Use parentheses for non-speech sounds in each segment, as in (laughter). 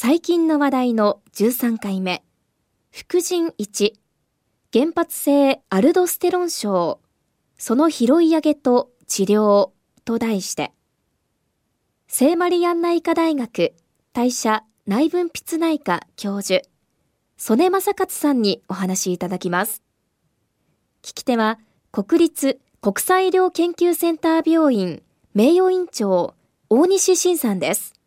最近の話題の13回目、副腎1、原発性アルドステロン症、その拾い上げと治療と題して、聖マリアンナ医科大学代謝内分泌内科教授、曽根正勝さんにお話しいただきます。聞き手は、国立国際医療研究センター病院名誉院長、大西晋さんです。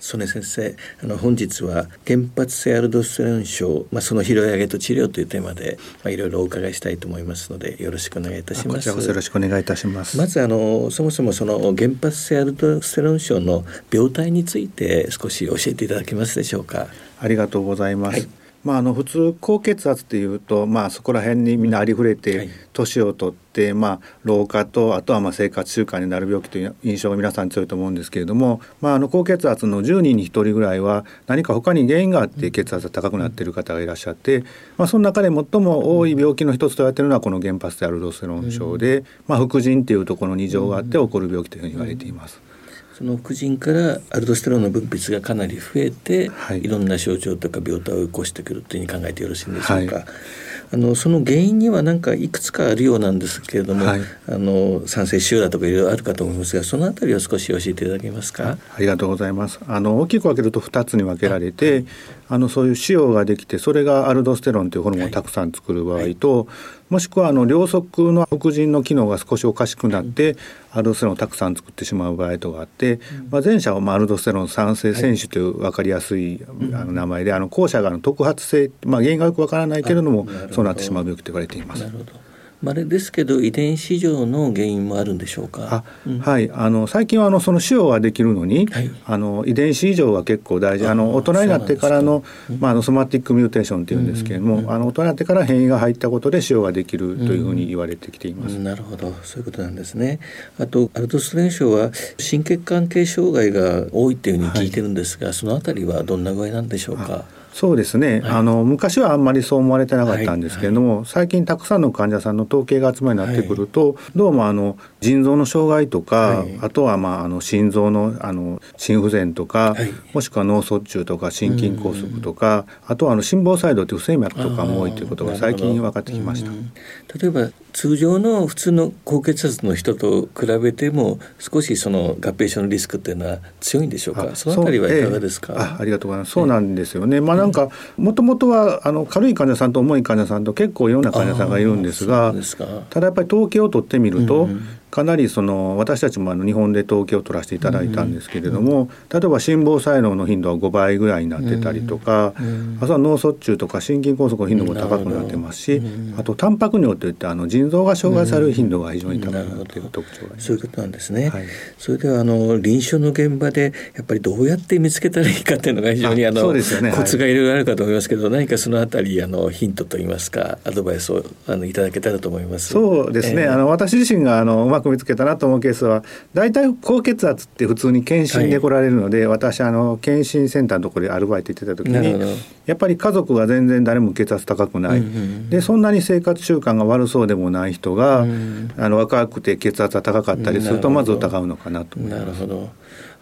曽根先生あの本日は原発性アルドステロン症、まあ、その拾い上げと治療というテーマで、まあ、いろいろお伺いしたいと思いますのでよろしくお願いいたします。よろしくお願いいたします。まずあのそもそもその原発性アルドステロン症の病態について少し教えていただけますでしょうか？ありがとうございます、はいまあ、あの普通高血圧っていうと、まあ、そこら辺にみんなありふれて年を取って、まあ、老化とあとはまあ生活習慣になる病気という印象が皆さん強いと思うんですけれども、まあ、あの高血圧の10人に1人ぐらいは何か他に原因があって血圧が高くなっている方がいらっしゃって、まあ、その中で最も多い病気の一つと言われているのはこの原発性アルドステロン症で、まあ、副腎っていうところに異常があって起こる病気というふうに言われています。その副腎からアルドステロンの分泌がかなり増えて、はい、いろんな症状とか病態を起こしてくるというふうに考えてよろしいんでしょうか。はい。あのその原因には何かいくつかあるようなんですけれども、はい、あの酸性腫瘍だとかいろいろあるかと思いますがそのあたりを少し教えていただけますか？ありがとうございます。あの大きく分けると2つに分けられてあのそういう腫瘍ができてそれがアルドステロンというホルモンをたくさん作る場合と、もしくはあの両側の副腎の機能が少しおかしくなって、アルドステロンをたくさん作ってしまう場合とかあって、まあ、前者はまあアルドステロン酸性選手という分かりやすいあの名前であの後者があの特発性、まあ、原因がよくわからないけれどもそうなってしまう病気と言われています。なるほどまれですけど遺伝子上の原因もあるんでしょうか？うん、はい。あの最近はあのその腫瘍ができるのに、はい、あの遺伝子異常が結構大事。あの大人になってからのまああの somatic mutation っていうんですけれども、うんうん、あの大人になってから変異が入ったことで腫瘍ができるというふうに言われてきています。なるほど。そういうことなんですね。あとアルドステロン症は心血管系障害が多いっていうふうに聞いてるんですが、はい、そのあたりはどんな具合なんでしょうか？そうですね、はい、あの昔はあんまりそう思われてなかったんですけれども、はい。はい、最近たくさんの患者さんの統計が集まりになってくると、どうもあの腎臓の障害とか、あとはまああの心臓のあの心不全とか、もしくは脳卒中とか心筋梗塞とか、あとはあの心房細動という不整脈とかも多いということが最近分かってきました。例えば通常の普通の高血圧の人と比べても少しその合併症のリスクっていうのは強いんでしょうか？そのあたりはいかがですか、えー、あありがとうございます。そうなんですよね、まあなんかもともとはあの軽い患者さんと重い患者さんと結構いろんな患者さんがいるんですがただやっぱり統計を取ってみると、うんうんかなりその私たちもあの日本で統計を取らせていただいたんですけれども、例えば心房細動の頻度は5倍ぐらいになってたりとか、あとは脳卒中とか心筋梗塞の頻度も高くなってますし、あとタンパク尿といってあの腎臓が障害される頻度が非常に高くなっている特徴があります。そういうことなんですね。はい、それではあの臨床の現場でやっぱりどうやって見つけたらいいかっていうのが非常にあのそうですよ、ね、コツがいろいろあるかと思いますけど、何かそのあたりあのヒントといいますかアドバイスをあのいただけたらと思います。そうですね。えー、あの私自身があのく見つけたなと思うケースは大体高血圧って普通に検診で来られるので、はい、私あの検診センターのところでアルバイト行ってた時にやっぱり家族が全然誰も血圧高くない、うんうん、でそんなに生活習慣が悪そうでもない人が、うん、あの若くて血圧が高かったりするとまず疑うのかなと思います。なるほど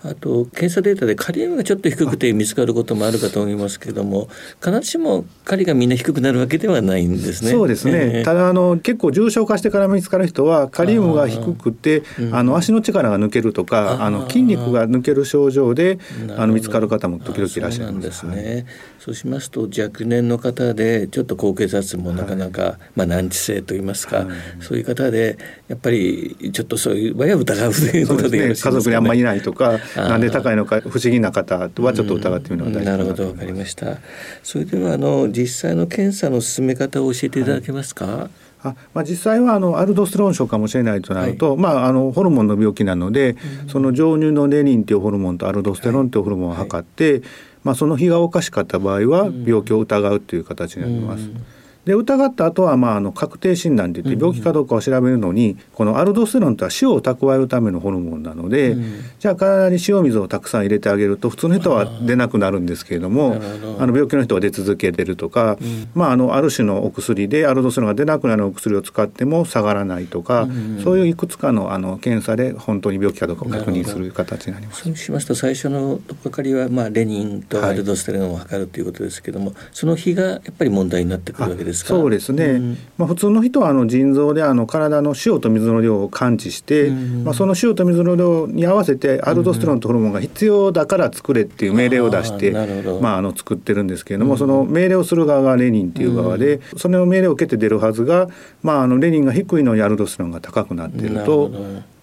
あと検査データでカリウムがちょっと低くて見つかることもあるかと思いますけれども必ずしもカリがみんな低くなるわけではないんですね。そうですね、えー、ただあの結構重症化してから見つかる人はカリウムが低くてあ、の足の力が抜けるとかあの筋肉が抜ける症状であの見つかる方も時々いらっしゃいます。ですね、そうしますと若年の方でちょっと高血圧もなかなか、はい、まあ難治性といいますか、はい、そういう方でやっぱりちょっとそういう場合は疑うということで、ね、家族にあんまりいないとかなんで高いのか不思議な方はちょっと疑ってみるのが大事なるほどわかりました。それではあの実際の検査の進め方を教えていただけますか、はい。あまあ、実際はあのアルドステロン症かもしれないとなると、はい、まあ、あのホルモンの病気なので、うん、その上乳のレニンというホルモンとアルドステロンというホルモンを測って、はい。まあ、その日がおかしかった場合は病気を疑うという形になります。うんで疑った後はまああの確定診断といって病気かどうかを調べるのに、このアルドステロンとは塩を蓄えるためのホルモンなので、じゃあ体に塩水をたくさん入れてあげると普通の人は出なくなるんですけれどもあの病気の人は出続けてるとか、まあ、あのある種のお薬でアルドステロンが出なくなるお薬を使っても下がらないとか、そういういくつかのあの検査で本当に病気かどうかを確認する形になります。そうしますと最初のとっかかりは、まあ、レニンとアルドステロンを測るということですけども、はい、その日がやっぱり問題になってくるわけですか？そうですね、まあ、普通の人はあの腎臓であの体の塩と水の量を感知して、まあ、その塩と水の量に合わせてアルドステロンとホルモンが必要だから作れっていう命令を出して、まあ、あの作ってるんですけれども、その命令をする側がレニンっていう側で、その命令を受けて出るはずが、まあ、あのレニンが低いのにアルドステロンが高くなっていると。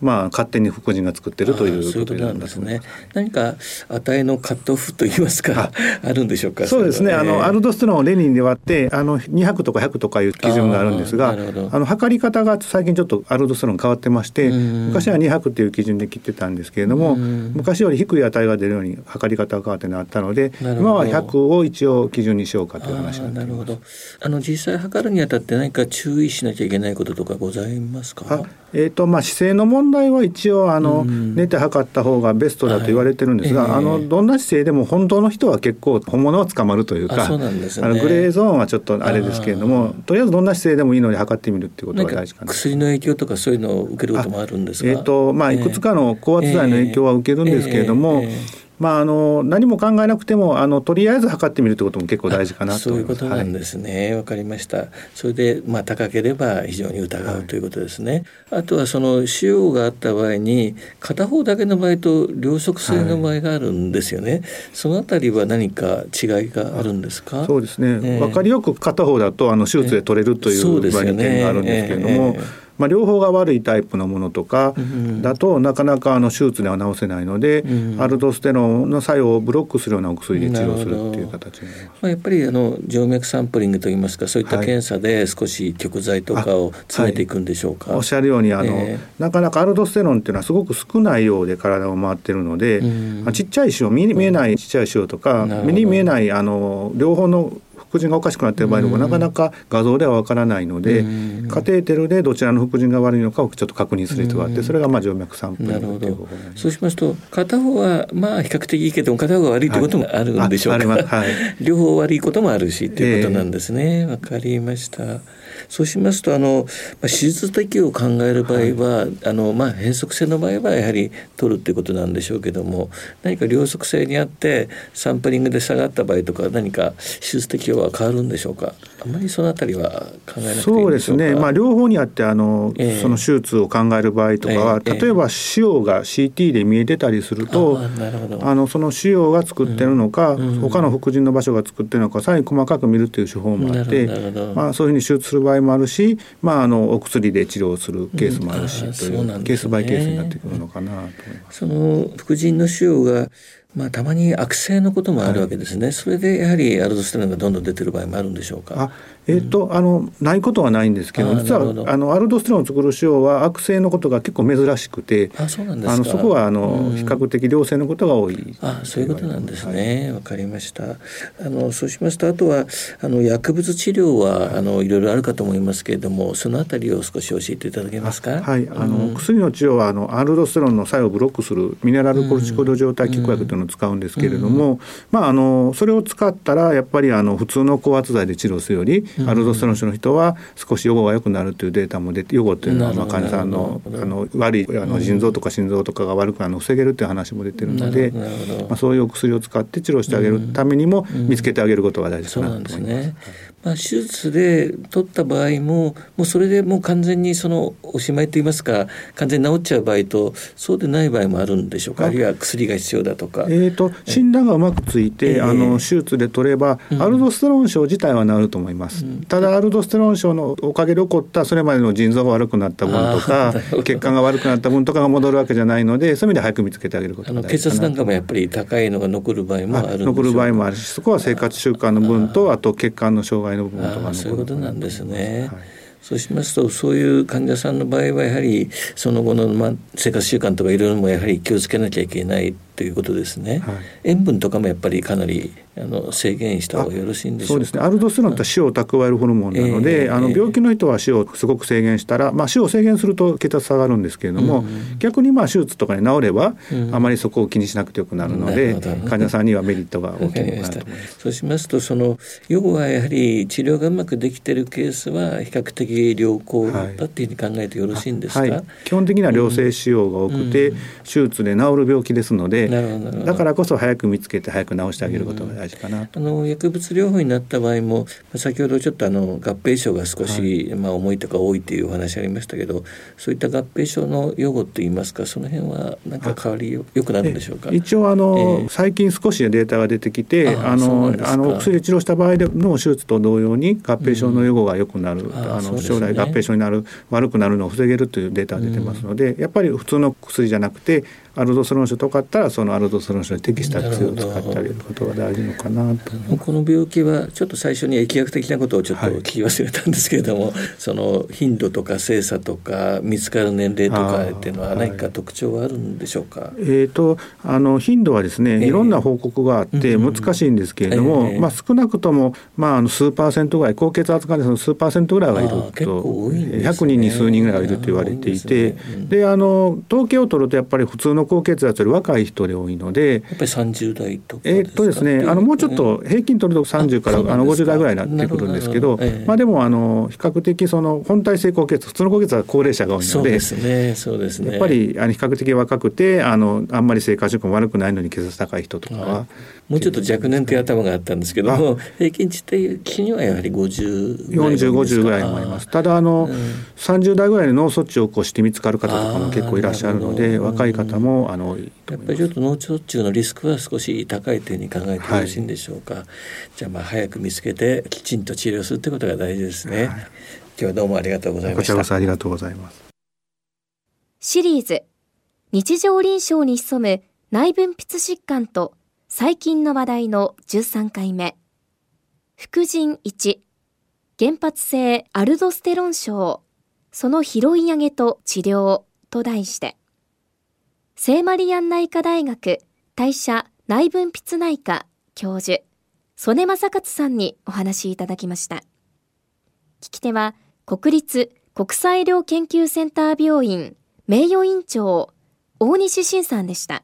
まあ、勝手に副腎が作ってるということなんですね。何か値のカットオフと言いますかあるんでしょうか？そうですね。あのアルドステロンをレニンで割ってあの200とか100とかいう基準があるんですが、あの測り方が最近ちょっとアルドステロン変わってまして、昔は200っていう基準で切ってたんですけれども、昔より低い値が出るように測り方が変わってなったので、今は100を一応基準にしようかという話なるほど。あの実際測るにあたって何か注意しなきゃいけないこととかございますか？えっ、ー、とまあ姿勢の問題は一応あの、寝て測った方がベストだと言われてるんですが、はいえー、あのどんな姿勢でも本当の人は結構本物は捕まるというか、あ、ね、のグレーゾーンはちょっとあれですけれども、とりあえずどんな姿勢でもいいのに測ってみるっていうことが大事かな。薬の影響とかそういうのを受けることもあるんですか。えっ、ー、とまあいくつかの高圧剤の影響は受けるんですけれども。えーえーまあ、あの何も考えなくてもあのとりあえず測ってみるということも結構大事かなとそういうことなんですね。わ、はい、かりました。それで、まあ、高ければ非常に疑うということですね、はい、あとはその腫瘍があった場合に片方だけの場合と両側性の場合があるんですよね、はい、そのあたりは何か違いがあるんですか？そうですね、えー、分かりよく片方だとあの手術で取れるという場合に点があるんですけれども、えーえ。ーまあ、両方が悪いタイプのものとかだとなかなかあの手術では治せないので、うん、アルドステロンの作用をブロックするようなお薬で治療するっていう形になります。まあ、やっぱりあの静脈サンプリングといいますかそういった検査で少し極剤とかを詰めていくんでしょうか。はい、おっしゃるようにあの、えー、なかなかアルドステロンっていうのはすごく少ないようで体を回ってるので、うん、ちっちゃい腫瘍見えないちっちゃい腫瘍とか目に見えないあの両方の副腎がおかしくなっている場合もなかなか画像ではわからないので、カテーテルでどちらの副腎が悪いのかをちょっと確認する必要があって、それがまあ静脈サンプルというそうしますと片方はまあ比較的いいけど片方が悪いということもあるんでしょうか、はい、両方悪いこともあるしということなんですね。わ、えー、かりました。そうしますとあの、まあ、手術的を考える場合は、はい、あのまあ、変則性の場合はやはり取るっていうことなんでしょうけども何か両側性にあってサンプリングで下がった場合とか何か手術適用は変わるんでしょうか？あまりそのあたりは考えなくてそうですね、まあ、両方にあってあの、えー、その手術を考える場合とかは、えー、例えば腫瘍が CT で見えてたりするとあのその腫瘍が作ってるのか、うん、他の副腎の場所が作ってるのかさらに細かく見るっていう手法もあって、まあ、そういうふうに手術する場合もあるし、まあ、あのお薬で治療するケースもあるし、うん、という、ね、ケースバイケースになってくるのかなと思います。その副腎の腫瘍がまあ、たまに悪性のこともあるわけですね、はい、それでやはりアルドステロンがどんどん出てる場合もあるんでしょうか？えーと、うん、あのないことはないんですけど実はあのアルドステロンを作る腫瘍は悪性のことが結構珍しくてあそうなんですあのそこはあの、うん、比較的良性のことが多い。あそういうことなんですね。わ、はい、かりました。あのそうしますとあとはあの薬物治療はあのいろいろあるかと思いますけれどもそのあたりを少し教えていただけますか？はい。あの、うん、薬の治療はあのアルドステロンの作用をブロックするミネラルコルチコイド状態拮抗薬というのを使うんですけれども、まああのそれを使ったらやっぱりあの普通の高圧剤で治療するよりアルドステロン種の人は少し予後が良くなるというデータも出て予後というのはまあ患者さんのあの悪いあの腎臓とか心臓とかが悪くなるのを防げるという話も出てるので、まあ、そういうお薬を使って治療してあげるためにも見つけてあげることが大事かなと思います。まあ、手術で取った場合ももうそれでもう完全にそのおしまいといいますか完全に治っちゃう場合とそうでない場合もあるんでしょうか？あるいは薬が必要だとか。えーと、診断がうまくついて、えー、あの手術で取れば、うん、アルドステロン症自体は治ると思います、うん、ただアルドステロン症のおかげで起こったそれまでの腎臓が悪くなった分とか (laughs) 血管が悪くなった分とかが戻るわけじゃないのでそういう意味で早く見つけてあげることが大事血圧なんかもやっぱり高いのが残る場合もある残る場合もあるしそこは生活習慣の分とあと血管の障害の部分とかそういうことなんですね。はい。そうしますとそういう患者さんの場合はやはりその後の、まあ、生活習慣とかいろいろもやはり気をつけなきゃいけないっていうことですね、はい、塩分とかもやっぱりかなりあの制限した方がよろしいんでしょうそうですね。アルドステロンって塩を蓄えるホルモンなので、えー、あの病気の人は塩をすごく制限したら、まあ、塩を制限すると血圧下がるんですけれども、うん、逆にまあ手術とかに治れば、うん、あまりそこを気にしなくてよくなるので、患者さんにはメリットが大きい。のかなと。そうしますとその要はやはり治療がうまくできているケースは比較的良好だっていうふうに考えてよろしいんですか、はい。はい、基本的には良性腫瘍が多くて、手術で治る病気ですので、だからこそ早く見つけて早く治してあげることが大事かなと。あの薬物療法になった場合も先ほどちょっとあの合併症が少し、はい、まあ、重いとか多いというお話ありましたけどそういった合併症の予後といいますかその辺は何か変わりよくなるんでしょうか？一応あの、えー、最近少しデータが出てきてあのあの薬で治療した場合での手術と同様に合併症の予後が良くなる、うん、あの、ね、将来合併症になる悪くなるのを防げるというデータが出てますので、うん、やっぱり普通の薬じゃなくてアルドステロン症とかあったらそのアルドステロン症に適した薬を使ってあげることが大事のかなとこの病気はちょっと最初に疫学的なことをちょっと聞き忘れたんですけれども、はい、その頻度とか精査とか見つかる年齢とかっていうのは何か特徴はあるんでしょうか、はい、えーと、あの頻度はですねいろんな報告があって難しいんですけれども、えー、まあ、少なくとも、まあ、数パーセントぐらい高血圧患者の数パーセントぐらいはいると、ね、100人に数人ぐらいはいると言われていてで、ねうん、あの統計を取るとやっぱり普通の高血圧より若い人で多いのでやっぱり30代とかえー、っとですねあのもうちょっと平均取ると30からあの50代ぐらいになってくるんですけど、えー、まあでもあの比較的その本体性高血圧普通の高血圧は高齢者が多いのでそうですねそうですね。やっぱりあの比較的若くてあのあんまり生活習慣悪くないのに血圧高い人とかは。もうちょっと若年という頭があったんですけども平均値的にはやはり50ぐらい4050ぐらい思います。ただあの、うん、30代ぐらいで脳卒中を起こして見つかる方とかも結構いらっしゃるので若い方もあのやっぱりちょっと脳卒中のリスクは少し高いというふうに考えてよろしいんでしょうか、はい、じゃあまあ早く見つけてきちんと治療するということが大事ですね、はい、今日はどうもありがとうございました。こちらありがとうございます。シリーズ日常臨床に潜む内分泌疾患と最近の話題の13回目。副腎1原発性アルドステロン症。その拾い上げと治療と題して聖マリアン内科大学代謝内分泌内科教授曽根正勝さんにお話いただきました。聞き手は国立国際医療研究センター病院名誉院長大西晋さんでした。